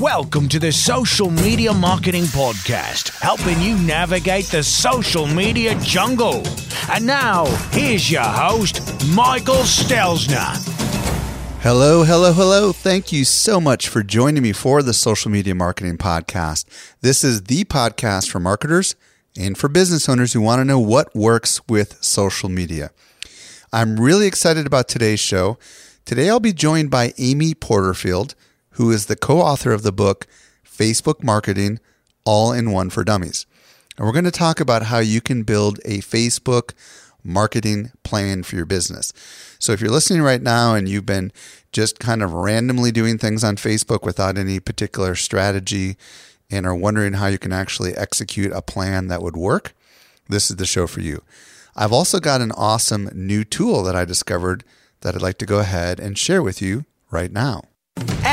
Welcome to the Social Media Marketing Podcast, helping you navigate the social media jungle. And now, here's your host, Michael Stelzner. Hello, hello, hello. Thank you so much for joining me for the Social Media Marketing Podcast. This is the podcast for marketers and for business owners who want to know what works with social media. I'm really excited about today's show. Today, I'll be joined by Amy Porterfield who is the co author of the book Facebook Marketing All in One for Dummies. And we're going to talk about how you can build a Facebook marketing plan for your business. So if you're listening right now and you've been just kind of randomly doing things on Facebook without any particular strategy and are wondering how you can actually execute a plan that would work, this is the show for you. I've also got an awesome new tool that I discovered that I'd like to go ahead and share with you right now.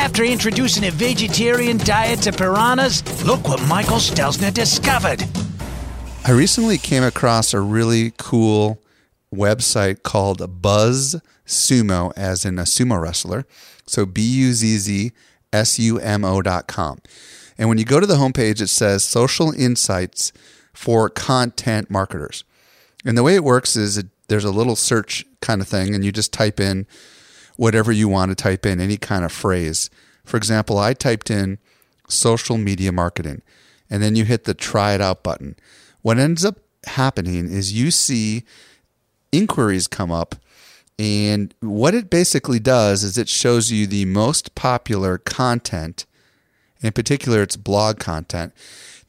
After introducing a vegetarian diet to piranhas, look what Michael Stelzner discovered. I recently came across a really cool website called Buzz Sumo, as in a sumo wrestler. So B U Z Z S U M O dot com. And when you go to the homepage, it says social insights for content marketers. And the way it works is it, there's a little search kind of thing, and you just type in whatever you want to type in, any kind of phrase. For example, I typed in social media marketing, and then you hit the try it out button. What ends up happening is you see inquiries come up, and what it basically does is it shows you the most popular content. In particular, it's blog content,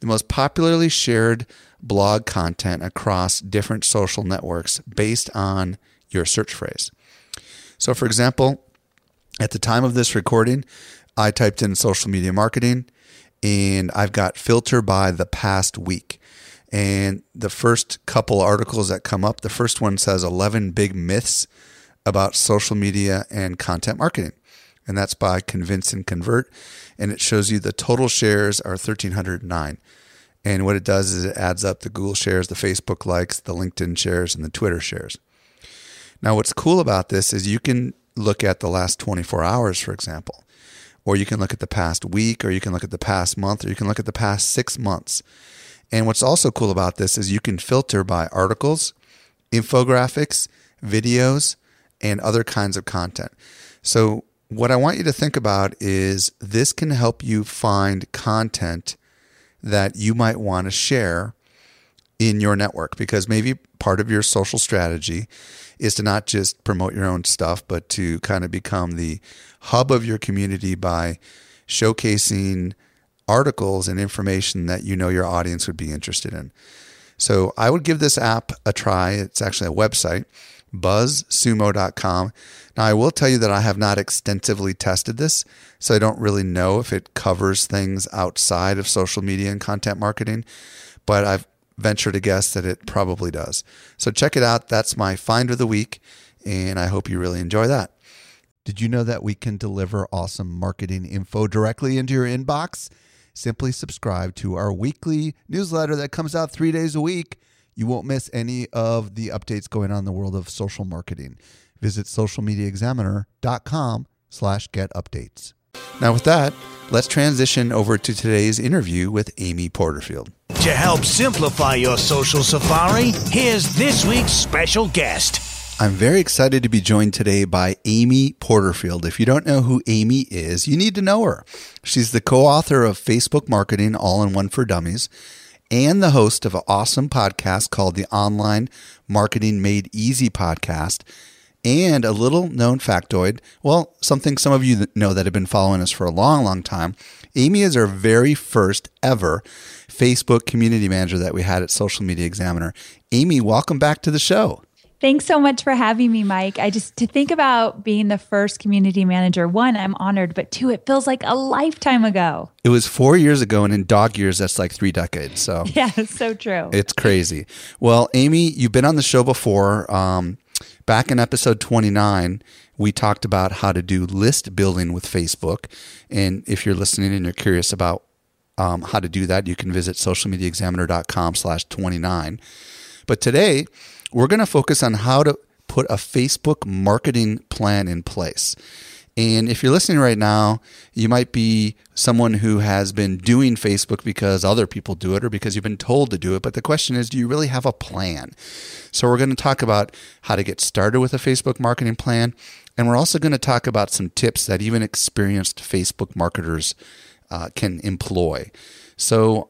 the most popularly shared blog content across different social networks based on your search phrase. So, for example, at the time of this recording, I typed in social media marketing and I've got filter by the past week. And the first couple articles that come up, the first one says 11 big myths about social media and content marketing. And that's by Convince and Convert. And it shows you the total shares are 1,309. And what it does is it adds up the Google shares, the Facebook likes, the LinkedIn shares, and the Twitter shares. Now, what's cool about this is you can look at the last 24 hours, for example, or you can look at the past week, or you can look at the past month, or you can look at the past six months. And what's also cool about this is you can filter by articles, infographics, videos, and other kinds of content. So, what I want you to think about is this can help you find content that you might want to share in your network because maybe part of your social strategy is to not just promote your own stuff, but to kind of become the hub of your community by showcasing articles and information that you know your audience would be interested in. So I would give this app a try. It's actually a website, buzzsumo.com. Now, I will tell you that I have not extensively tested this, so I don't really know if it covers things outside of social media and content marketing, but I've venture to guess that it probably does. So check it out. That's my find of the week, and I hope you really enjoy that. Did you know that we can deliver awesome marketing info directly into your inbox? Simply subscribe to our weekly newsletter that comes out three days a week. You won't miss any of the updates going on in the world of social marketing. Visit socialmediaexaminer.com slash get updates. Now with that, let's transition over to today's interview with Amy Porterfield. To help simplify your social safari, here's this week's special guest. I'm very excited to be joined today by Amy Porterfield. If you don't know who Amy is, you need to know her. She's the co author of Facebook Marketing All in One for Dummies and the host of an awesome podcast called the Online Marketing Made Easy podcast. And a little known factoid, well, something some of you know that have been following us for a long, long time. Amy is our very first ever Facebook community manager that we had at Social Media Examiner. Amy, welcome back to the show. Thanks so much for having me, Mike. I just to think about being the first community manager, one, I'm honored, but two, it feels like a lifetime ago. It was four years ago, and in dog years, that's like three decades. So yeah, it's so true. It's crazy. Well, Amy, you've been on the show before. Um, back in episode 29, we talked about how to do list building with Facebook. And if you're listening and you're curious about um, how to do that, you can visit socialmediaexaminer.com slash 29. But today, we're going to focus on how to put a Facebook marketing plan in place. And if you're listening right now, you might be someone who has been doing Facebook because other people do it or because you've been told to do it. But the question is, do you really have a plan? So we're going to talk about how to get started with a Facebook marketing plan. And we're also going to talk about some tips that even experienced Facebook marketers uh, can employ. So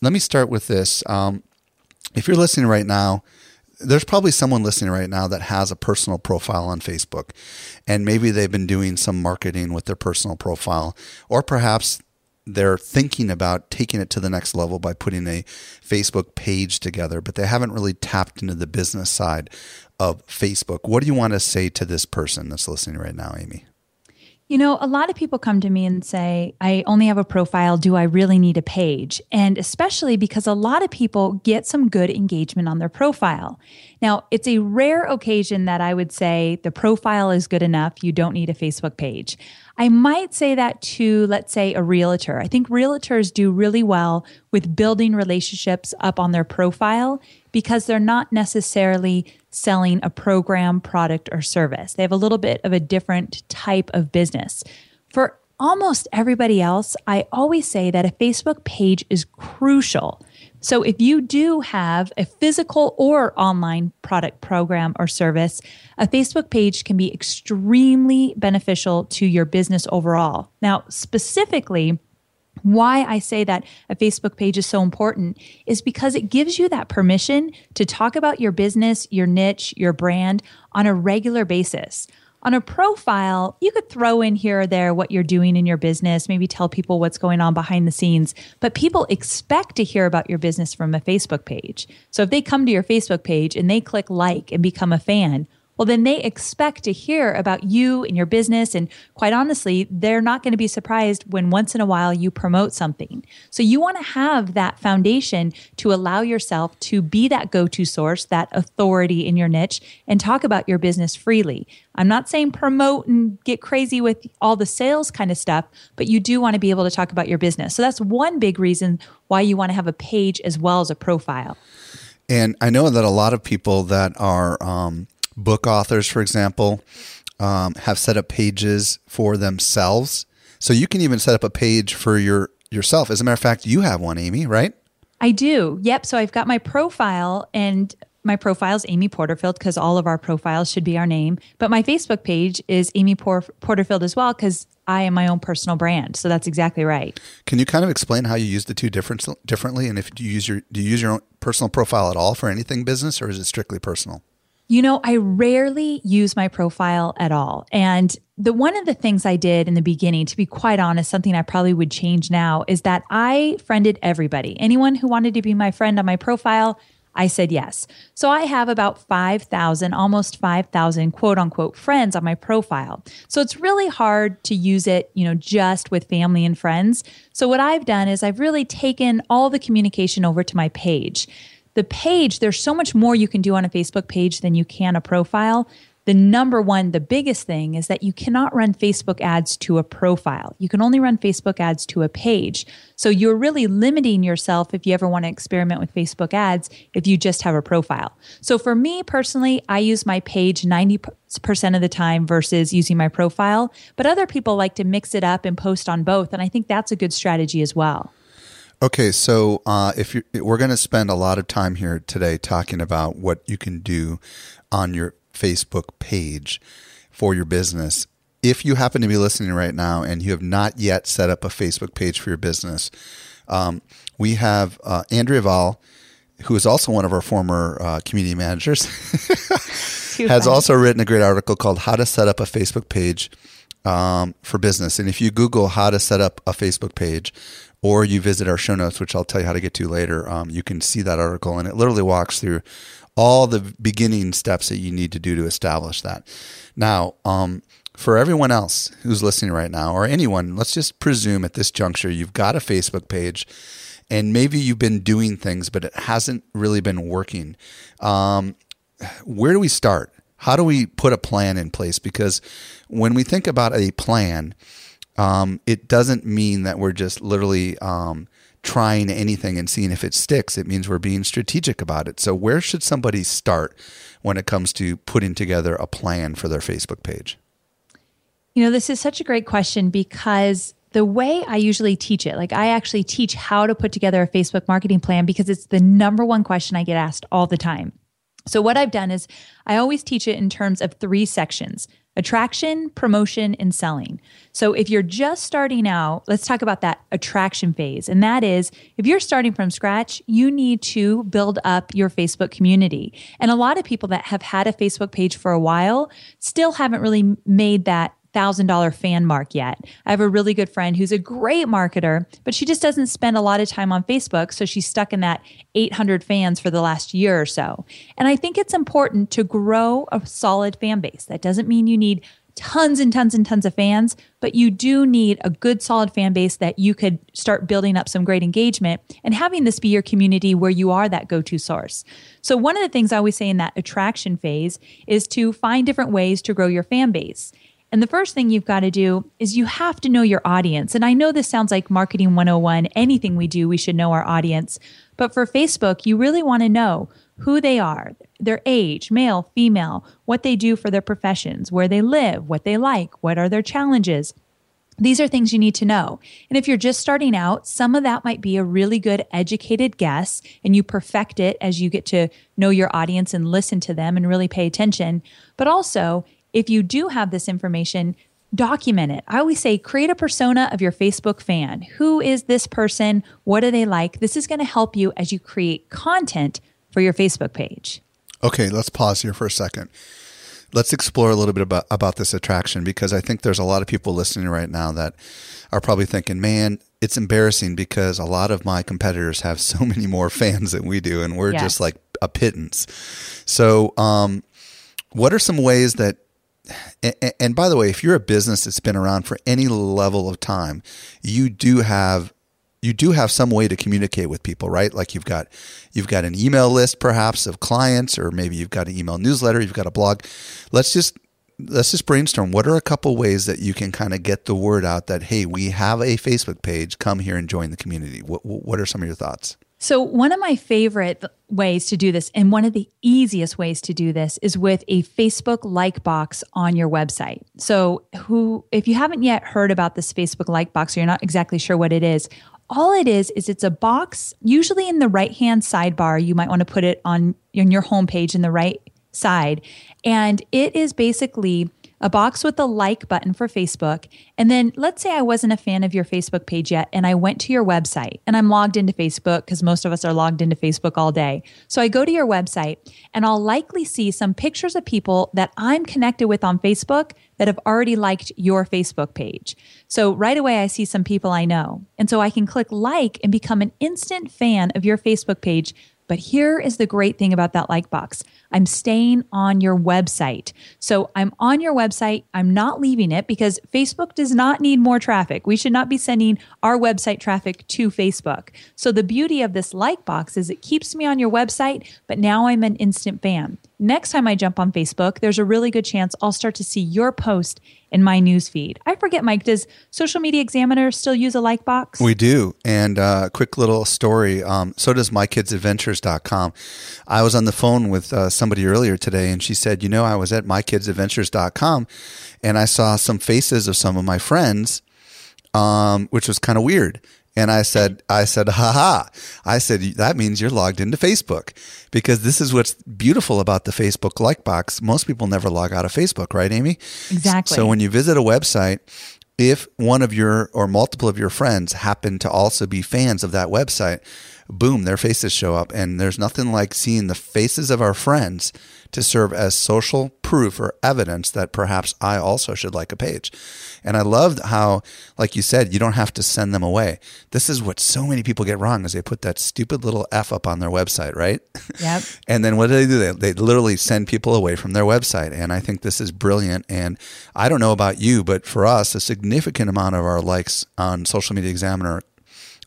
let me start with this. Um, if you're listening right now, there's probably someone listening right now that has a personal profile on Facebook and maybe they've been doing some marketing with their personal profile or perhaps they're thinking about taking it to the next level by putting a Facebook page together, but they haven't really tapped into the business side of Facebook. What do you want to say to this person that's listening right now, Amy? You know, a lot of people come to me and say, I only have a profile. Do I really need a page? And especially because a lot of people get some good engagement on their profile. Now, it's a rare occasion that I would say the profile is good enough. You don't need a Facebook page. I might say that to, let's say, a realtor. I think realtors do really well with building relationships up on their profile because they're not necessarily selling a program, product, or service. They have a little bit of a different type of business. For almost everybody else, I always say that a Facebook page is crucial. So if you do have a physical or online product, program, or service, a Facebook page can be extremely beneficial to your business overall. Now, specifically, why I say that a Facebook page is so important is because it gives you that permission to talk about your business, your niche, your brand on a regular basis. On a profile, you could throw in here or there what you're doing in your business, maybe tell people what's going on behind the scenes, but people expect to hear about your business from a Facebook page. So if they come to your Facebook page and they click like and become a fan, well, then they expect to hear about you and your business. And quite honestly, they're not going to be surprised when once in a while you promote something. So you want to have that foundation to allow yourself to be that go to source, that authority in your niche, and talk about your business freely. I'm not saying promote and get crazy with all the sales kind of stuff, but you do want to be able to talk about your business. So that's one big reason why you want to have a page as well as a profile. And I know that a lot of people that are um, book authors, for example, um, have set up pages for themselves. So you can even set up a page for your yourself. As a matter of fact, you have one, Amy, right? I do. Yep. So I've got my profile and my profile is Amy Porterfield because all of our profiles should be our name. But my Facebook page is Amy Por- Porterfield as well because I am my own personal brand. So that's exactly right. Can you kind of explain how you use the two different, differently, and if you use your do you use your own personal profile at all for anything business, or is it strictly personal? You know, I rarely use my profile at all. And the one of the things I did in the beginning, to be quite honest, something I probably would change now is that I friended everybody. Anyone who wanted to be my friend on my profile, I said yes. So I have about 5,000, almost 5,000 quote unquote friends on my profile. So it's really hard to use it, you know, just with family and friends. So what I've done is I've really taken all the communication over to my page the page, there's so much more you can do on a Facebook page than you can a profile. The number one, the biggest thing is that you cannot run Facebook ads to a profile. You can only run Facebook ads to a page. So you're really limiting yourself if you ever want to experiment with Facebook ads if you just have a profile. So for me personally, I use my page 90% of the time versus using my profile, but other people like to mix it up and post on both. And I think that's a good strategy as well. Okay, so uh, if you we're going to spend a lot of time here today talking about what you can do on your Facebook page for your business. If you happen to be listening right now and you have not yet set up a Facebook page for your business, um, we have uh, Andrea Vahl, who is also one of our former uh, community managers, has also written a great article called "How to Set Up a Facebook Page." Um, for business. And if you Google how to set up a Facebook page, or you visit our show notes, which I'll tell you how to get to later, um, you can see that article. And it literally walks through all the beginning steps that you need to do to establish that. Now, um, for everyone else who's listening right now, or anyone, let's just presume at this juncture you've got a Facebook page and maybe you've been doing things, but it hasn't really been working. Um, where do we start? How do we put a plan in place? Because when we think about a plan, um, it doesn't mean that we're just literally um, trying anything and seeing if it sticks. It means we're being strategic about it. So, where should somebody start when it comes to putting together a plan for their Facebook page? You know, this is such a great question because the way I usually teach it, like I actually teach how to put together a Facebook marketing plan because it's the number one question I get asked all the time. So, what I've done is I always teach it in terms of three sections attraction, promotion, and selling. So, if you're just starting out, let's talk about that attraction phase. And that is if you're starting from scratch, you need to build up your Facebook community. And a lot of people that have had a Facebook page for a while still haven't really made that $1,000 fan mark yet. I have a really good friend who's a great marketer, but she just doesn't spend a lot of time on Facebook. So she's stuck in that 800 fans for the last year or so. And I think it's important to grow a solid fan base. That doesn't mean you need tons and tons and tons of fans, but you do need a good solid fan base that you could start building up some great engagement and having this be your community where you are that go to source. So, one of the things I always say in that attraction phase is to find different ways to grow your fan base. And the first thing you've got to do is you have to know your audience. And I know this sounds like marketing 101. Anything we do, we should know our audience. But for Facebook, you really want to know who they are, their age, male, female, what they do for their professions, where they live, what they like, what are their challenges. These are things you need to know. And if you're just starting out, some of that might be a really good educated guess and you perfect it as you get to know your audience and listen to them and really pay attention. But also, if you do have this information, document it. I always say create a persona of your Facebook fan. Who is this person? What do they like? This is going to help you as you create content for your Facebook page. Okay, let's pause here for a second. Let's explore a little bit about, about this attraction because I think there's a lot of people listening right now that are probably thinking, man, it's embarrassing because a lot of my competitors have so many more fans than we do, and we're yes. just like a pittance. So, um, what are some ways that and, by the way, if you're a business that's been around for any level of time, you do have you do have some way to communicate with people, right? Like you've got you've got an email list perhaps of clients or maybe you've got an email newsletter, you've got a blog. Let's just let's just brainstorm what are a couple ways that you can kind of get the word out that hey, we have a Facebook page, come here and join the community. What what are some of your thoughts? So, one of my favorite ways to do this, and one of the easiest ways to do this, is with a Facebook like box on your website. So, who, if you haven't yet heard about this Facebook like box, or you're not exactly sure what it is, all it is is it's a box, usually in the right hand sidebar. You might want to put it on, on your homepage in the right side. And it is basically a box with a like button for Facebook. And then let's say I wasn't a fan of your Facebook page yet and I went to your website and I'm logged into Facebook because most of us are logged into Facebook all day. So I go to your website and I'll likely see some pictures of people that I'm connected with on Facebook that have already liked your Facebook page. So right away, I see some people I know. And so I can click like and become an instant fan of your Facebook page but here is the great thing about that like box I'm staying on your website. So I'm on your website. I'm not leaving it because Facebook does not need more traffic. We should not be sending our website traffic to Facebook. So the beauty of this like box is it keeps me on your website, but now I'm an instant fan. Next time I jump on Facebook, there's a really good chance I'll start to see your post in my newsfeed. I forget, Mike, does Social Media Examiner still use a like box? We do. And uh, quick little story um, so does mykidsadventures.com. I was on the phone with uh, somebody earlier today, and she said, You know, I was at mykidsadventures.com and I saw some faces of some of my friends, um, which was kind of weird. And I said, I said, haha. I said, that means you're logged into Facebook because this is what's beautiful about the Facebook like box. Most people never log out of Facebook, right, Amy? Exactly. So when you visit a website, if one of your or multiple of your friends happen to also be fans of that website, boom, their faces show up. And there's nothing like seeing the faces of our friends to serve as social proof or evidence that perhaps I also should like a page. And I loved how, like you said, you don't have to send them away. This is what so many people get wrong is they put that stupid little F up on their website, right? Yep. and then what do they do? They, they literally send people away from their website. And I think this is brilliant. And I don't know about you, but for us, a significant amount of our likes on Social Media Examiner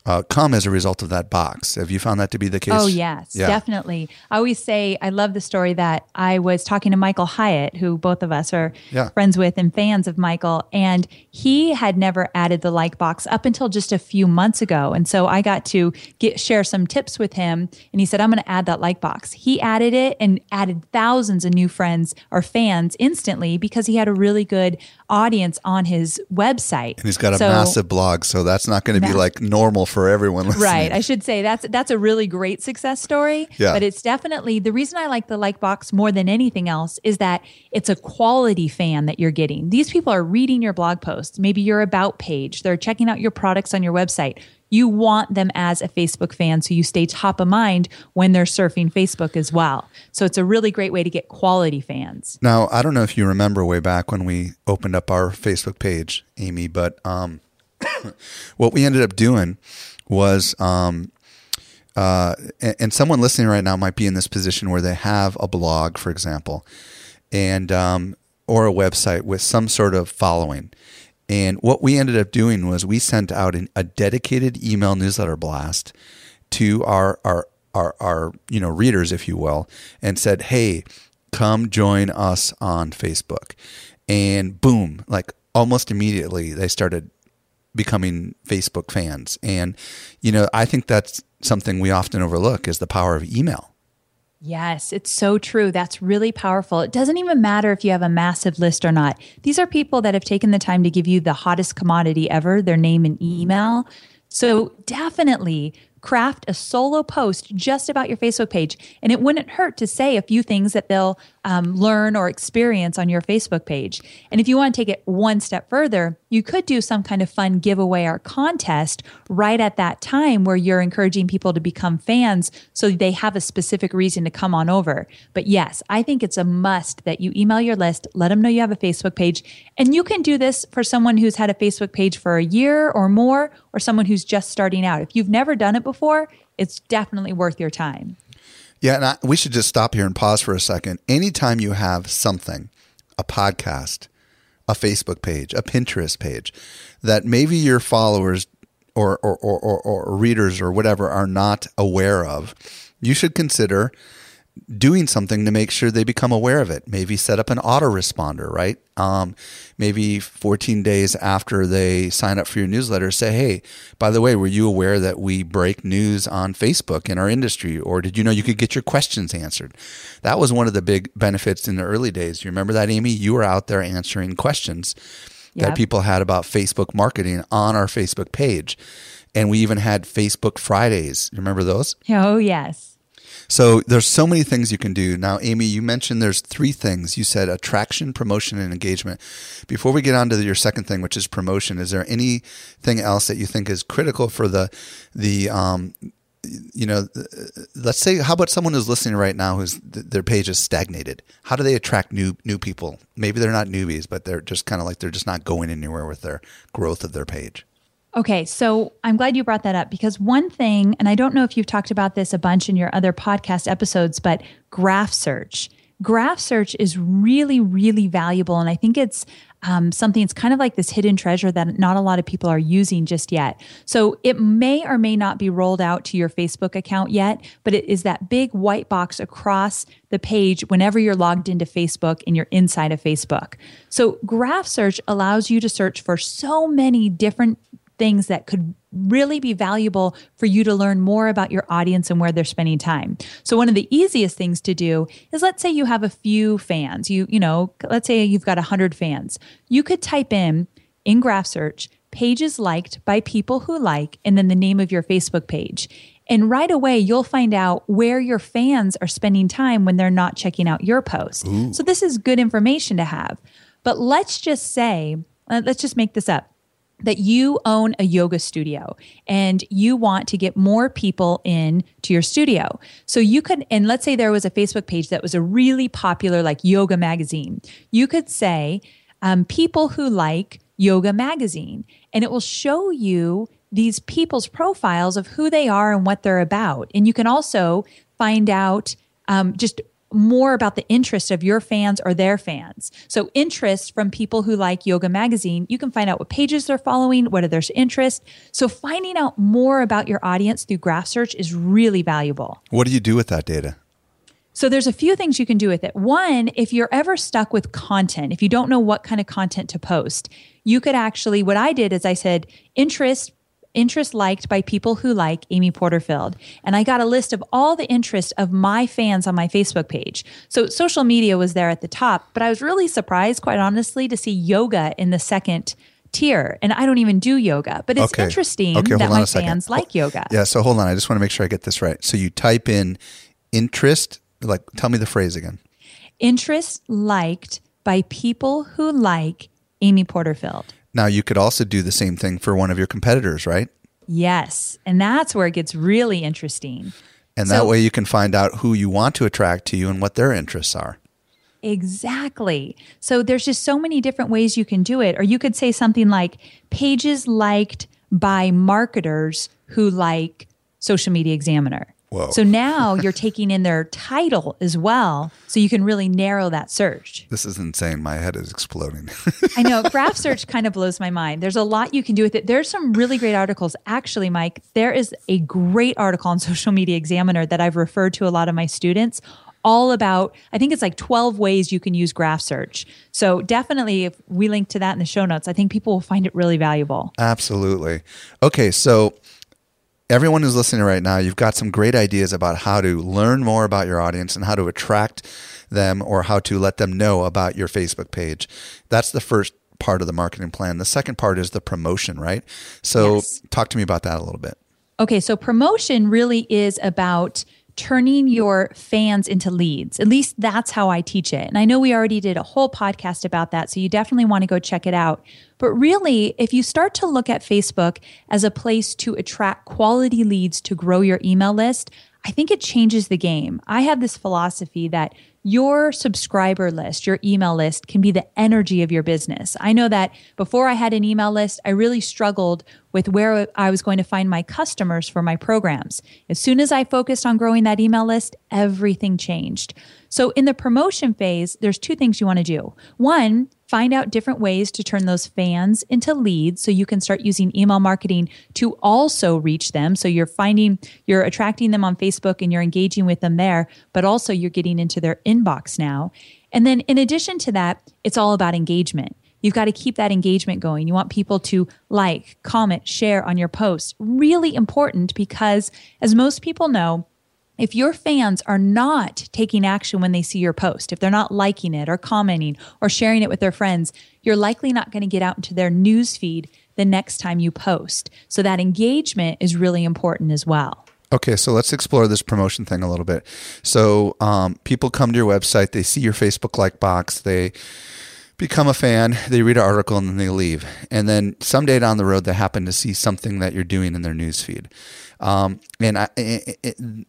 uh, come as a result of that box. Have you found that to be the case? Oh, yes, yeah. definitely. I always say, I love the story that I was talking to Michael Hyatt, who both of us are yeah. friends with and fans of Michael, and he had never added the like box up until just a few months ago. And so I got to get share some tips with him, and he said, I'm going to add that like box. He added it and added thousands of new friends or fans instantly because he had a really good audience on his website. And he's got a so, massive blog, so that's not going to be like normal for everyone listening. Right. I should say that's that's a really great success story. Yeah. But it's definitely the reason I like the like box more than anything else is that it's a quality fan that you're getting. These people are reading your blog posts, maybe your about page, they're checking out your products on your website you want them as a Facebook fan so you stay top of mind when they're surfing Facebook as well. So it's a really great way to get quality fans. Now, I don't know if you remember way back when we opened up our Facebook page, Amy, but um, what we ended up doing was um, uh, and, someone listening right now might be in this position where they have a blog, for example, and um, or a website with some sort of following, and what we ended up doing was we sent out an, a dedicated email newsletter blast to our, our our our you know readers, if you will, and said, "Hey, come join us on Facebook." And boom, like almost immediately, they started becoming Facebook fans. And you know, I think that's something we often overlook is the power of email. Yes, it's so true. That's really powerful. It doesn't even matter if you have a massive list or not. These are people that have taken the time to give you the hottest commodity ever, their name and email. So definitely craft a solo post just about your Facebook page. And it wouldn't hurt to say a few things that they'll um, learn or experience on your Facebook page. And if you want to take it one step further, you could do some kind of fun giveaway or contest right at that time where you're encouraging people to become fans so they have a specific reason to come on over. But yes, I think it's a must that you email your list, let them know you have a Facebook page. And you can do this for someone who's had a Facebook page for a year or more, or someone who's just starting out. If you've never done it before, it's definitely worth your time. Yeah, and I, we should just stop here and pause for a second. Anytime you have something, a podcast, a Facebook page, a Pinterest page, that maybe your followers or, or, or, or, or readers or whatever are not aware of, you should consider doing something to make sure they become aware of it. Maybe set up an autoresponder, right? Um, maybe 14 days after they sign up for your newsletter, say, hey, by the way, were you aware that we break news on Facebook in our industry? Or did you know you could get your questions answered? That was one of the big benefits in the early days. You remember that, Amy? You were out there answering questions yep. that people had about Facebook marketing on our Facebook page. And we even had Facebook Fridays. You remember those? Oh, yes. So there's so many things you can do. Now, Amy, you mentioned there's three things. You said attraction, promotion, and engagement. Before we get on to your second thing, which is promotion, is there anything else that you think is critical for the the um, you know, let's say, how about someone who's listening right now who's their page is stagnated? How do they attract new new people? Maybe they're not newbies, but they're just kind of like they're just not going anywhere with their growth of their page. Okay, so I'm glad you brought that up because one thing, and I don't know if you've talked about this a bunch in your other podcast episodes, but graph search. Graph search is really, really valuable. And I think it's um, something, it's kind of like this hidden treasure that not a lot of people are using just yet. So it may or may not be rolled out to your Facebook account yet, but it is that big white box across the page whenever you're logged into Facebook and you're inside of Facebook. So graph search allows you to search for so many different things that could really be valuable for you to learn more about your audience and where they're spending time. So one of the easiest things to do is let's say you have a few fans. You you know, let's say you've got 100 fans. You could type in in graph search pages liked by people who like and then the name of your Facebook page. And right away, you'll find out where your fans are spending time when they're not checking out your post. Ooh. So, this is good information to have. But let's just say, uh, let's just make this up that you own a yoga studio and you want to get more people in to your studio. So you could, and let's say there was a Facebook page that was a really popular, like yoga magazine. You could say, um, people who like yoga magazine, and it will show you these people's profiles of who they are and what they're about. And you can also find out um, just more about the interest of your fans or their fans. So, interest from people who like Yoga Magazine, you can find out what pages they're following, what are their interests. So, finding out more about your audience through graph search is really valuable. What do you do with that data? So there's a few things you can do with it. One, if you're ever stuck with content, if you don't know what kind of content to post, you could actually what I did is I said interest interest liked by people who like Amy Porterfield. And I got a list of all the interest of my fans on my Facebook page. So social media was there at the top, but I was really surprised, quite honestly, to see yoga in the second tier. And I don't even do yoga, but it's Okay. interesting Okay, that my fans like yoga. Yeah, so hold on. I just want to make sure I get this right. So you type in interest, like tell me the phrase again. Interest liked by people who like Amy Porterfield. Now you could also do the same thing for one of your competitors, right? Yes. And that's where it gets really interesting. And So- that way you can find out who you want to attract to you and what their interests are. Exactly. So there's just so many different ways you can do it. Or you could say something like pages liked by marketers who like Social Media Examiner. Whoa. So now you're taking in their title as well. So you can really narrow that search. This is insane. My head is exploding. I know graph search kind of blows my mind. There's a lot you can do with it. There's some really great articles. Actually, Mike, there is a great article on Social Media Examiner that I've referred to a lot of my students all about I think it's like 12 ways you can use graph search. So definitely if we link to that in the show notes, I think people will find it really valuable. Absolutely. Okay, so everyone who's listening right now, you've got some great ideas about how to learn more about your audience and how to attract them or how to let them know about your Facebook page. That's the first part of the marketing plan. The second part is the promotion, right? So Yes. talk to me about that a little bit. Okay, so promotion really is about turning your fans into leads. At least that's how I teach it. And I know we already did a whole podcast about that, so you definitely want to go check it out. But really, if you start to look at Facebook as a place to attract quality leads to grow your email list, I think it changes the game. I have this philosophy that your subscriber list, your email list can be the energy of your business. I know that before I had an email list, I really struggled with where I was going to find my customers for my programs. As soon as I focused on growing that email list, everything changed. So in the promotion phase, there's two things you want to do. One, find out different ways to turn those fans into leads so you can start using email marketing to also reach them. So you're finding, you're attracting them on Facebook and you're engaging with them there, but also you're getting into their inbox now. And then in addition to that, it's all about engagement. You've got to keep that engagement going. You want people to like, comment, share on your posts. Really important because, as most people know, if your fans are not taking action when they see your post, if they're not liking it or commenting or sharing it with their friends, you're likely not going to get out into their news feed the next time you post. So that engagement is really important as well. Okay, so let's explore this promotion thing a little bit. So, um, people come to your website, they see your Facebook like box, they become a fan, they read an article, and then they leave. And then someday down the road, they happen to see something that you're doing in their newsfeed. Um, and I,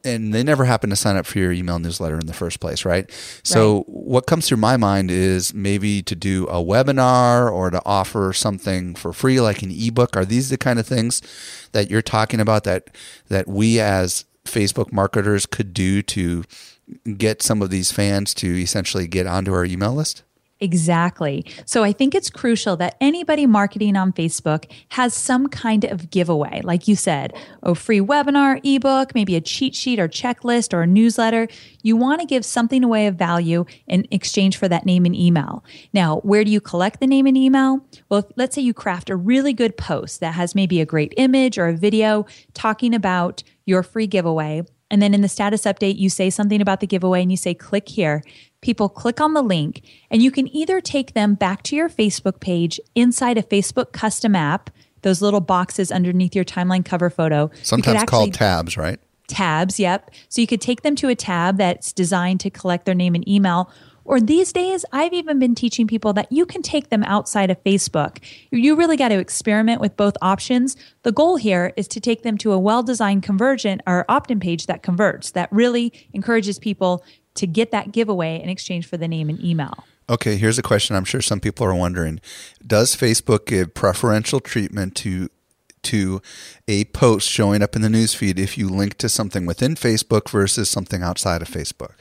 and they never happen to sign up for your email newsletter in the first place, right? So Right. what comes through my mind is maybe to do a webinar or to offer something for free, like an ebook. Are these the kind of things that you're talking about that that we as Facebook marketers could do to get some of these fans to essentially get onto our email list? Exactly. So I think it's crucial that anybody marketing on Facebook has some kind of giveaway. Like you said, a free webinar, ebook, maybe a cheat sheet or checklist or a newsletter. You want to give something away of value in exchange for that name and email. Now, where do you collect the name and email? Well, if, let's say you craft a really good post that has maybe a great image or a video talking about your free giveaway. And then in the status update, you say something about the giveaway and you say, click here. People click on the link, and you can either take them back to your Facebook page inside a Facebook custom app, those little boxes underneath your timeline cover photo. Sometimes called tabs, right? tabs. Yep. So you could take them to a tab that's designed to collect their name and email, Or these days, I've even been teaching people that you can take them outside of Facebook. You really got to experiment with both options. The goal here is to take them to a well designed conversion or opt in page that converts, that really encourages people to get that giveaway in exchange for the name and email. Okay, here's a question I'm sure some people are wondering. Does Facebook give preferential treatment to to a post showing up in the newsfeed if you link to something within Facebook versus something outside of Facebook?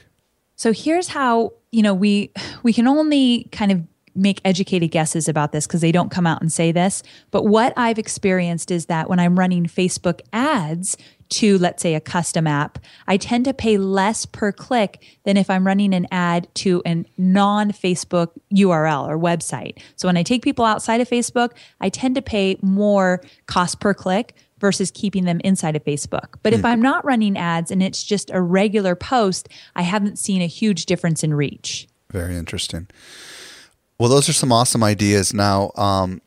So here's how, you know, we we can only kind of make educated guesses about this because they don't come out and say this. But what I've experienced is that when I'm running Facebook ads to, let's say, a custom app, I tend to pay less per click than if I'm running an ad to a non Facebook URL or website. So when I take people outside of Facebook, I tend to pay more cost per click versus keeping them inside of Facebook. But if hmm. I'm not running ads and it's just a regular post, I haven't seen a huge difference in reach. Very interesting. Well, those are some awesome ideas. Now, um,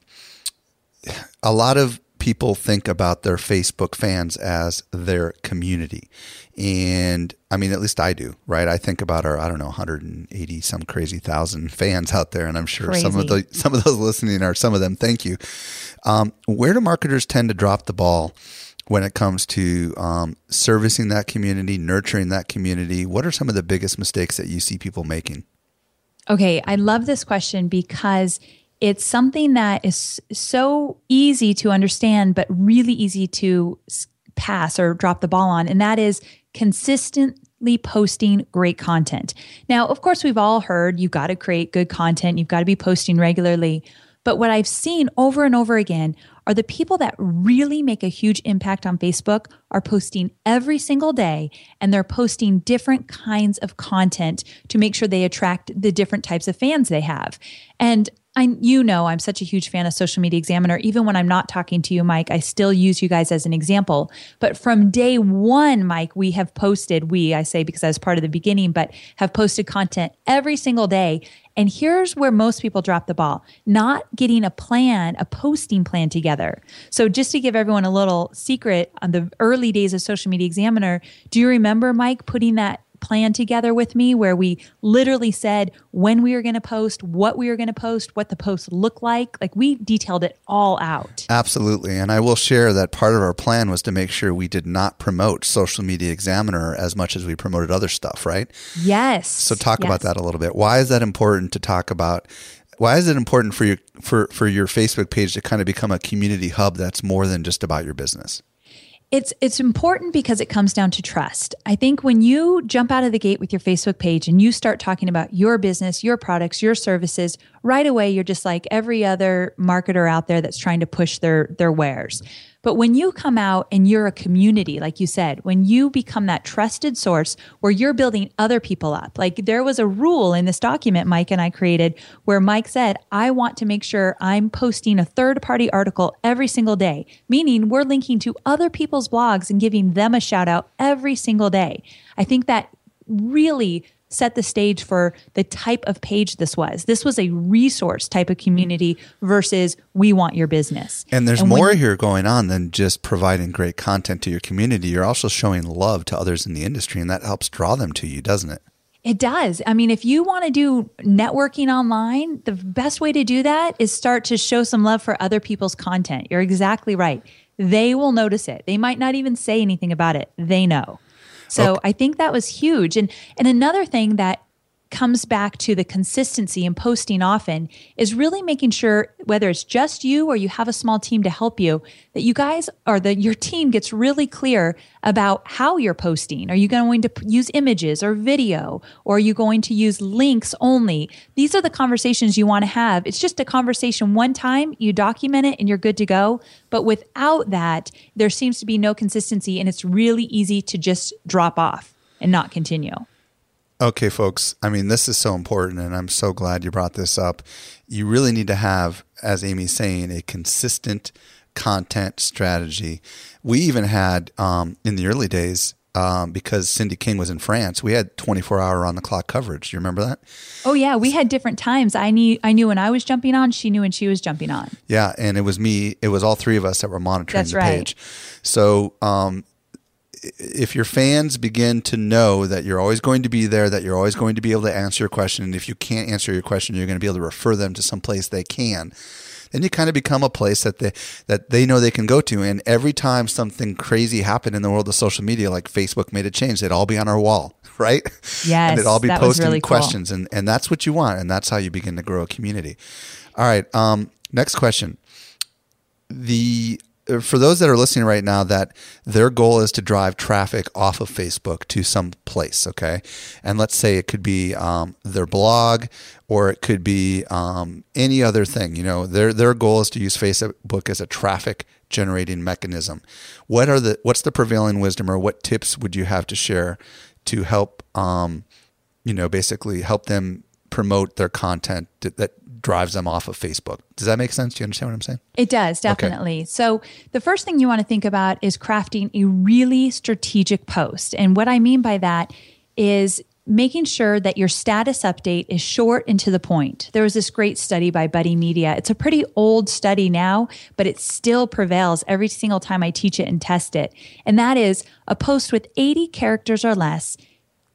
a lot of people think about their Facebook fans as their community. And I mean, at least I do, right? I think about our, I don't know, 180 some crazy thousand fans out there. And I'm sure crazy. some of the, some of those listening are some of them. Thank you. Um, where do marketers tend to drop the ball when it comes to um, servicing that community, nurturing that community? What are some of the biggest mistakes that you see people making? Okay, I love this question because it's something that is so easy to understand, but really easy to pass or drop the ball on. And that is consistently posting great content. Now, of course, we've all heard you've got to create good content, you've got to be posting regularly. But what I've seen over and over again are the people that really make a huge impact on Facebook are posting every single day and they're posting different kinds of content to make sure they attract the different types of fans they have. And I, you know, I'm such a huge fan of Social Media Examiner. Even when I'm not talking to you, Mike, I still use you guys as an example. But from day one, Mike, we have posted, we, I say because I was part of the beginning, but have posted content every single day. And here's where most people drop the ball not getting a plan, a posting plan together. So, just to give everyone a little secret on the early days of Social Media Examiner, do you remember, Mike, putting that plan together with me where we literally said when we were going to post, what we were going to post, what the post looked like. Like we detailed it all out. Absolutely. And I will share that part of our plan was to make sure we did not promote Social Media Examiner as much as we promoted other stuff, right? Yes. So talk yes. about that a little bit. Why is that important to talk about? Why is it important for your for, for your Facebook page to kind of become a community hub that's more than just about your business? It's it's important because it comes down to trust. I think when you jump out of the gate with your Facebook page and you start talking about your business, your products, your services, right away you're just like every other marketer out there that's trying to push their their wares. But when you come out and you're a community, like you said, when you become that trusted source where you're building other people up, like there was a rule in this document Mike and I created where Mike said, I want to make sure I'm posting a third party article every single day, meaning we're linking to other people's blogs and giving them a shout out every single day. I think that really set the stage for the type of page this was. This was a resource type of community versus we want your business. And there's and more when, here going on than just providing great content to your community. You're also showing love to others in the industry, and that helps draw them to you, doesn't it? It does. I mean, if you want to do networking online, the best way to do that is start to show some love for other people's content. You're exactly right. They will notice it. They might not even say anything about it. They know. So okay. I think that was huge. And and another thing that comes back to the consistency and posting often is really making sure whether it's just you or you have a small team to help you that you guys or that your team gets really clear about how you're posting. Are you going to use images or video? Or are you going to use links only? These are the conversations you want to have. It's just a conversation. One time you document it and you're good to go. But without that there seems to be no consistency and it's really easy to just drop off and not continue Okay, folks. I mean, this is so important, and I'm so glad you brought this up. You really need to have, as Amy's saying, a consistent content strategy. We even had um, in the early days, um, because Cindy King was in France, we had 24 hour on the clock coverage. Do you remember that? Oh yeah, we had different times. I knew I knew when I was jumping on, she knew when she was jumping on. Yeah, and it was me. It was all three of us that were monitoring That's the right. page. So um, if your fans begin to know that you're always going to be there, that you're always going to be able to answer your question, and if you can't answer your question, you're going to be able to refer them to some place they can. Then you kind of become a place that they that they know they can go to. And every time something crazy happened in the world of social media, like Facebook made a change, they'd all be on our wall, right? Yes, and they'd all be posting really cool. questions, and and that's what you want, and that's how you begin to grow a community. All right, um, next question. The for those that are listening right now that their goal is to drive traffic off of Facebook to some place, okay? And let's say it could be um, their blog or it could be um, any other thing. You know, their their goal is to use Facebook as a traffic generating mechanism. What are the what's the prevailing wisdom or what tips would you have to share to help um, you know, basically help them promote their content that, drives them off of Facebook. Does that make sense? Do you understand what I'm saying? It does, definitely. So, the first thing you want to think about is crafting a really strategic post. And what I mean by that is making sure that your status update is short and to the point. There was this great study by Buddy Media. It's a pretty old study now, but it still prevails every single time I teach it and test it. And that is a post with 80 characters or less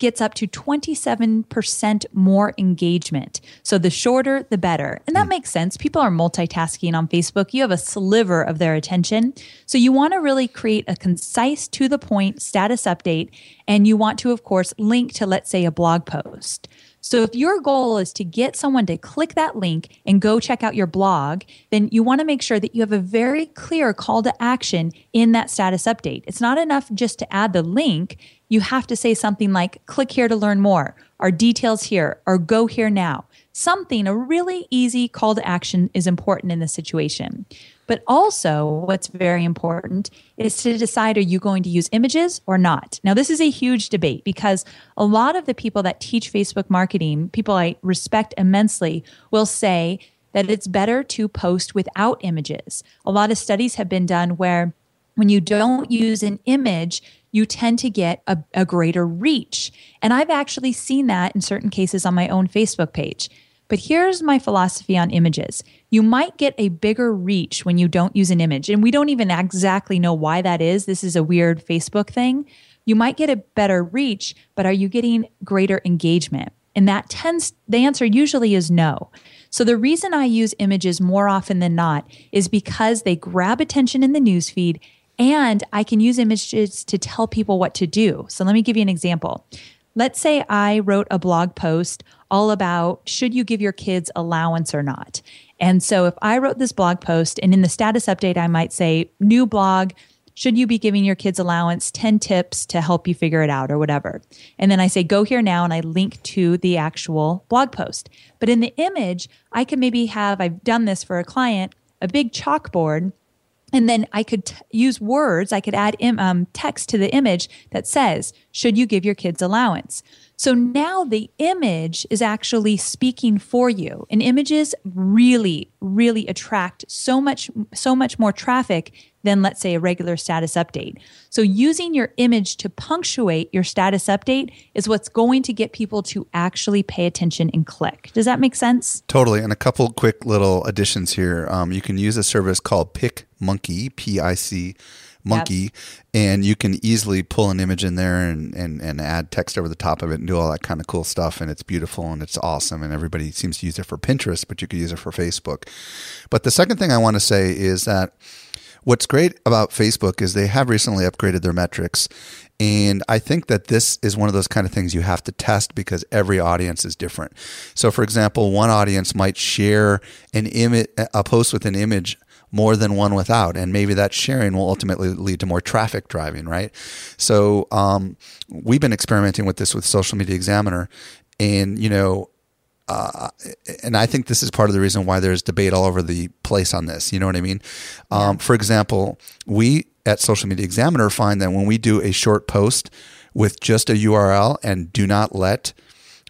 gets up to 27% more engagement. So the shorter, the better. And that mm. makes sense. People are multitasking on Facebook. You have a sliver of their attention. So you want to really create a concise, to the point status update. And you want to, of course, link to, let's say, a blog post. So if your goal is to get someone to click that link and go check out your blog, then you want to make sure that you have a very clear call to action in that status update. It's not enough just to add the link. You have to say something like click here to learn more, our details here, or go here now. Something, a really easy call to action is important in this situation. But also, what's very important is to decide are you going to use images or not? Now, this is a huge debate because a lot of the people that teach Facebook marketing, people I respect immensely, will say that it's better to post without images. A lot of studies have been done where when you don't use an image, you tend to get a, a greater reach. And I've actually seen that in certain cases on my own Facebook page. But here's my philosophy on images. You might get a bigger reach when you don't use an image. And we don't even exactly know why that is. This is a weird Facebook thing. You might get a better reach, but are you getting greater engagement? And that tends, the answer usually is no. So the reason I use images more often than not is because they grab attention in the newsfeed and I can use images to tell people what to do. So let me give you an example. Let's say I wrote a blog post all about should you give your kids allowance or not. And so if I wrote this blog post and in the status update, I might say, new blog, should you be giving your kids allowance? 10 tips to help you figure it out or whatever. And then i say go here now and i link to the actual blog post. But in the image i can maybe have i've done this for a client a big chalkboard and then I could t- use words, I could add Im- um, text to the image that says, Should you give your kids allowance? So now the image is actually speaking for you. And images really, really attract so much, so much more traffic than let's say a regular status update. So using your image to punctuate your status update is what's going to get people to actually pay attention and click. Does that make sense? Totally. And a couple quick little additions here. Um, you can use a service called Pick Monkey, P I C Monkey, yep. and you can easily pull an image in there and, and, and add text over the top of it and do all that kind of cool stuff. And it's beautiful and it's awesome. And everybody seems to use it for Pinterest, but you could use it for Facebook. But the second thing I want to say is that What's great about Facebook is they have recently upgraded their metrics. And I think that this is one of those kind of things you have to test because every audience is different. So, for example, one audience might share an image, a post with an image more than one without. And maybe that sharing will ultimately lead to more traffic driving, right? So, um, we've been experimenting with this with Social Media Examiner. And, you know, uh, and I think this is part of the reason why there's debate all over the place on this. You know what I mean? Um, for example, we at Social Media Examiner find that when we do a short post with just a URL and do not let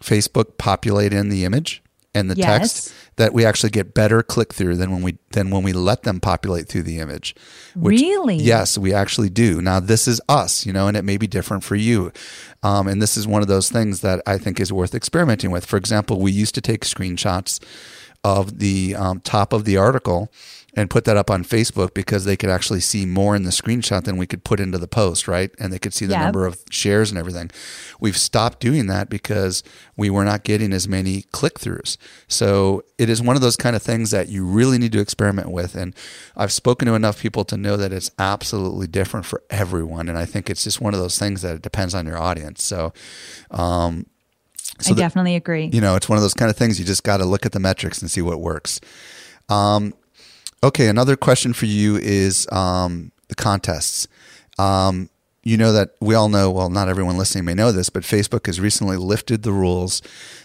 Facebook populate in the image and the yes. text, that we actually get better click through than when we than when we let them populate through the image. Which, really? Yes, we actually do. Now this is us, you know, and it may be different for you. Um, and this is one of those things that I think is worth experimenting with. For example, we used to take screenshots of the um, top of the article and put that up on Facebook because they could actually see more in the screenshot than we could put into the post, right? And they could see the Yep. number of shares and everything. We've stopped doing that because we were not getting as many click throughs. So it is one of those kind of things that you really need to experiment with. And I've spoken to enough people to know that it's absolutely different for everyone. And I think it's just one of those things that it depends on your audience. So, um, so I definitely agree. you know, it's one of those kind of things you just got to look at the metrics and see what works. Um, okay, another question for you is um, the contests. Um, you know that we all know, well, not everyone listening may know this, but Facebook has recently lifted the rules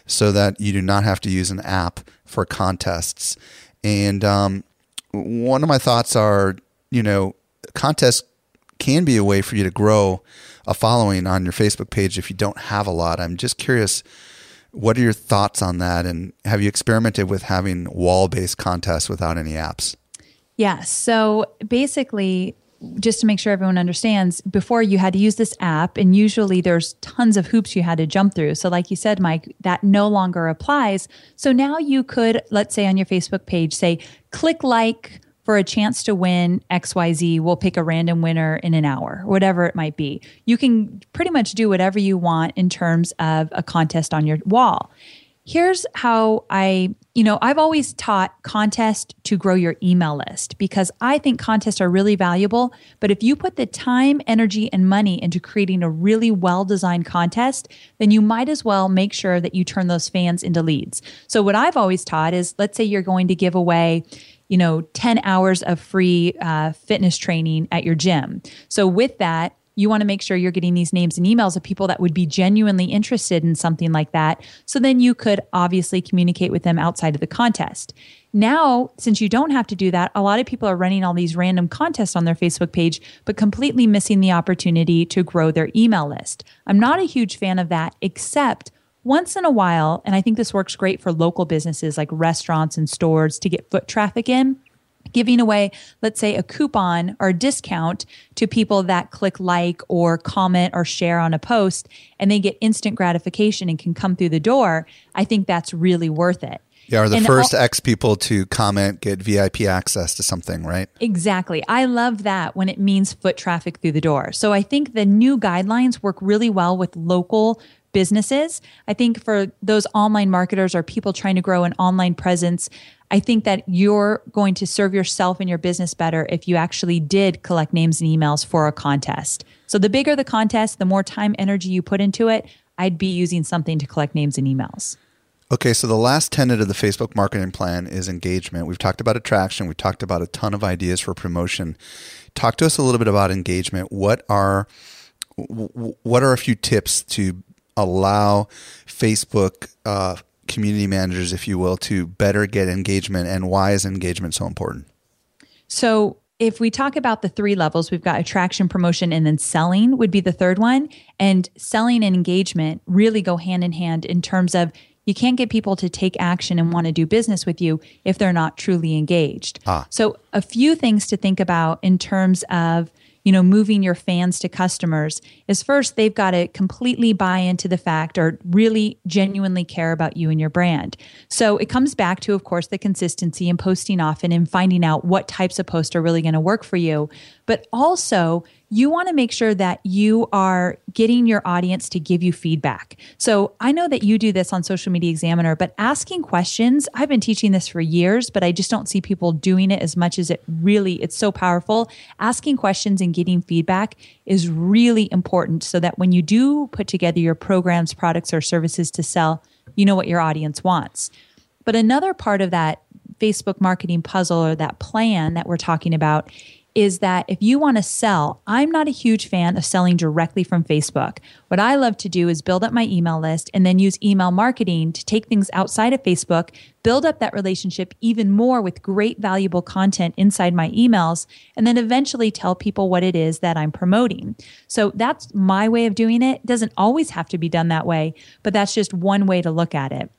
so that you do not have to use an app for contests. And um, one of my thoughts are, you know, contests can be a way for you to grow a following on your Facebook page if you don't have a lot. I'm just curious, what are your thoughts on that? And have you experimented with having wall based contests without any apps? Yeah. So basically, just to make sure everyone understands, before you had to use this app, and usually there's tons of hoops you had to jump through. So, like you said, Mike, that no longer applies. So now you could, let's say on your Facebook page, say, click like for a chance to win XYZ. We'll pick a random winner in an hour, whatever it might be. You can pretty much do whatever you want in terms of a contest on your wall. Here's how I, you know, I've always taught contest to grow your email list because I think contests are really valuable. But if you put the time, energy, and money into creating a really well designed contest, then you might as well make sure that you turn those fans into leads. So, what I've always taught is let's say you're going to give away, you know, 10 hours of free uh, fitness training at your gym. So, with that, you want to make sure you're getting these names and emails of people that would be genuinely interested in something like that. So then you could obviously communicate with them outside of the contest. Now, since you don't have to do that, a lot of people are running all these random contests on their Facebook page, but completely missing the opportunity to grow their email list. I'm not a huge fan of that, except once in a while, and I think this works great for local businesses like restaurants and stores to get foot traffic in giving away, let's say, a coupon or a discount to people that click like or comment or share on a post and they get instant gratification and can come through the door, I think that's really worth it. Yeah, are the And first al- X people to comment get VIP access to something, right? Exactly. I love that when it means foot traffic through the door. So I think the new guidelines work really well with local businesses. I think for those online marketers or people trying to grow an online presence, I think that you're going to serve yourself and your business better if you actually did collect names and emails for a contest. So the bigger the contest, the more time, energy you put into it, I'd be using something to collect names and emails. Okay, so the last tenet of the Facebook marketing plan is engagement. We've talked about attraction, we've talked about a ton of ideas for promotion. Talk to us a little bit about engagement. What are what are a few tips to allow Facebook uh, community managers, if you will, to better get engagement, and why is engagement so important? So if we talk about the three levels, we've got attraction, promotion, and then selling would be the third one. And selling and engagement really go hand in hand in terms of you can't get people to take action and want to do business with you if they're not truly engaged. Ah. So a few things to think about in terms of you know moving your fans to customers is first they've got to completely buy into the fact or really genuinely care about you and your brand. So it comes back to of course the consistency and posting often and finding out what types of posts are really going to work for you but also you want to make sure that you are getting your audience to give you feedback. So I know that you do this on Social Media Examiner, but asking questions, I've been teaching this for years, but I just don't see people doing it as much as it really, it's so powerful. Asking questions and getting feedback is really important so that when you do put together your programs, products, or services to sell, you know what your audience wants. But another part of that Facebook marketing puzzle or that plan that we're talking about is that if you want to sell, I'm not a huge fan of selling directly from Facebook. What I love to do is build up my email list and then use email marketing to take things outside of Facebook, build up that relationship even more with great valuable content inside my emails, and then eventually tell people what it is that I'm promoting. So that's my way of doing it. It doesn't always have to be done that way, but that's just one way to look at it.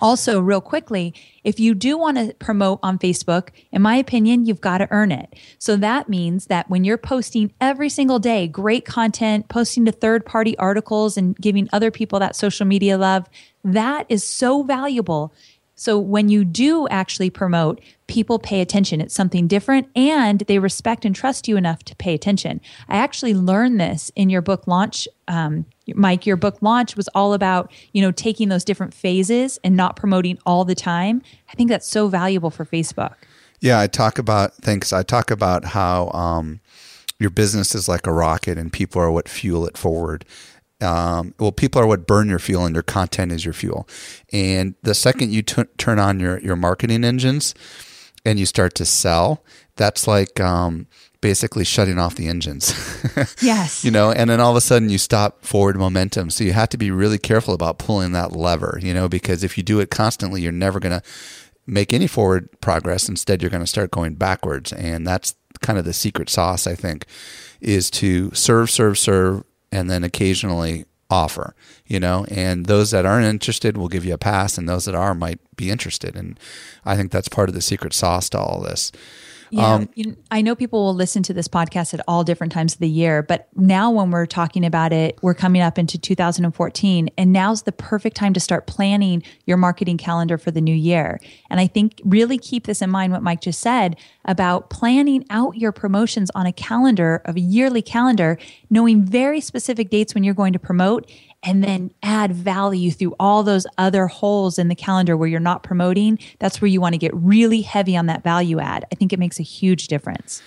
Also, real quickly, if you do want to promote on Facebook, in my opinion, you've got to earn it. So that means that when you're posting every single day great content, posting to third party articles and giving other people that social media love, that is so valuable. So when you do actually promote, people pay attention. It's something different and they respect and trust you enough to pay attention. I actually learned this in your book launch. Um, Mike, your book launch was all about, you know, taking those different phases and not promoting all the time. I think that's so valuable for Facebook. Yeah, I talk about thanks. I talk about how um, your business is like a rocket, and people are what fuel it forward. Um, well, people are what burn your fuel, and your content is your fuel. And the second you t- turn on your your marketing engines and you start to sell, that's like um, basically shutting off the engines. yes. You know, and then all of a sudden you stop forward momentum. So you have to be really careful about pulling that lever, you know, because if you do it constantly, you're never going to make any forward progress. Instead, you're going to start going backwards. And that's kind of the secret sauce, I think, is to serve, serve, serve, and then occasionally offer, you know, and those that aren't interested will give you a pass and those that are might be interested. And I think that's part of the secret sauce to all this. Yeah, um, you know, I know people will listen to this podcast at all different times of the year, but now when we're talking about it, we're coming up into 2014, and now's the perfect time to start planning your marketing calendar for the new year. And I think really keep this in mind what Mike just said about planning out your promotions on a calendar of a yearly calendar, knowing very specific dates when you're going to promote and then add value through all those other holes in the calendar where you're not promoting, that's where you want to get really heavy on that value add. I think it makes a huge difference.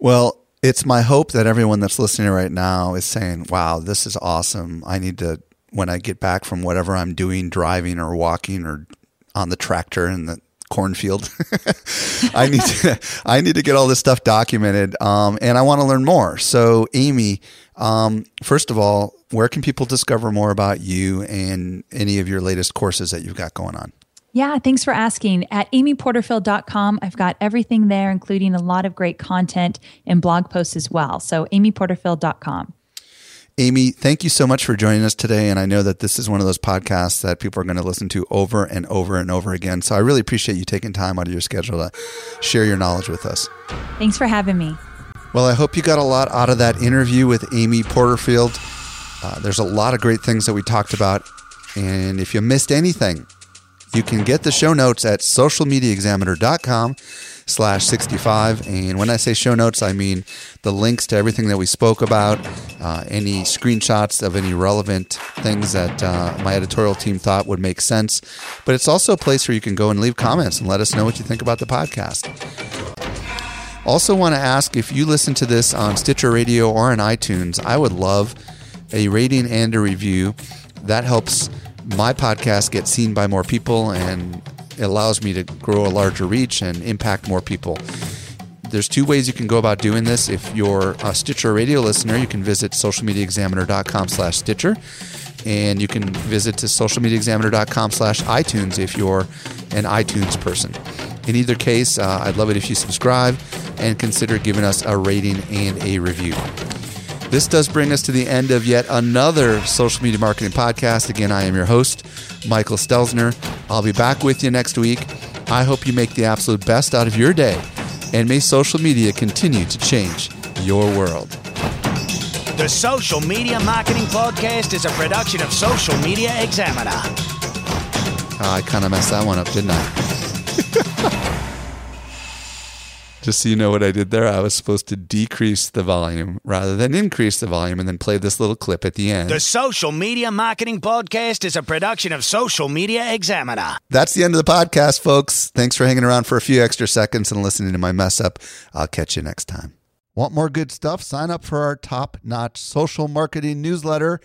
Well, it's my hope that everyone that's listening right now is saying, wow, this is awesome. I need to, when I get back from whatever I'm doing, driving or walking or on the tractor in the cornfield. I need to, I need to get all this stuff documented, um, and I want to learn more. So, Amy, um, first of all, where can people discover more about you and any of your latest courses that you've got going on? Yeah, thanks for asking. At amyporterfield.com, I've got everything there, including a lot of great content and blog posts as well. So, amyporterfield.com. Amy, thank you so much for joining us today. And I know that this is one of those podcasts that people are going to listen to over and over and over again. So I really appreciate you taking time out of your schedule to share your knowledge with us. Thanks for having me. Well, I hope you got a lot out of that interview with Amy Porterfield. Uh, there's a lot of great things that we talked about. And if you missed anything, you can get the show notes at socialmediaexaminer.com slash 65. And when I say show notes, I mean the links to everything that we spoke about, uh, any screenshots of any relevant things that uh, my editorial team thought would make sense. But it's also a place where you can go and leave comments and let us know what you think about the podcast. Also, want to ask if you listen to this on Stitcher Radio or on iTunes, I would love a rating and a review. That helps my podcast get seen by more people and allows me to grow a larger reach and impact more people. There's two ways you can go about doing this. If you're a Stitcher radio listener, you can visit socialmediaexaminer.com slash Stitcher. And you can visit to socialmediaexaminer.com slash iTunes if you're an iTunes person. In either case, uh, I'd love it if you subscribe and consider giving us a rating and a review. This does bring us to the end of yet another social media marketing podcast. Again, I am your host, Michael Stelzner. I'll be back with you next week. I hope you make the absolute best out of your day, and may social media continue to change your world. The Social Media Marketing Podcast is a production of Social Media Examiner. Uh, I kind of messed that one up, didn't I? Just so you know what I did there, I was supposed to decrease the volume rather than increase the volume and then play this little clip at the end. The Social Media Marketing Podcast is a production of Social Media Examiner. That's the end of the podcast, folks. Thanks for hanging around for a few extra seconds and listening to my mess up. I'll catch you next time. Want more good stuff? Sign up for our top notch social marketing newsletter.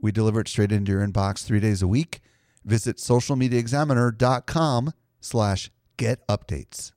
We deliver it straight into your inbox three days a week. Visit socialmediaexaminer.com slash get updates.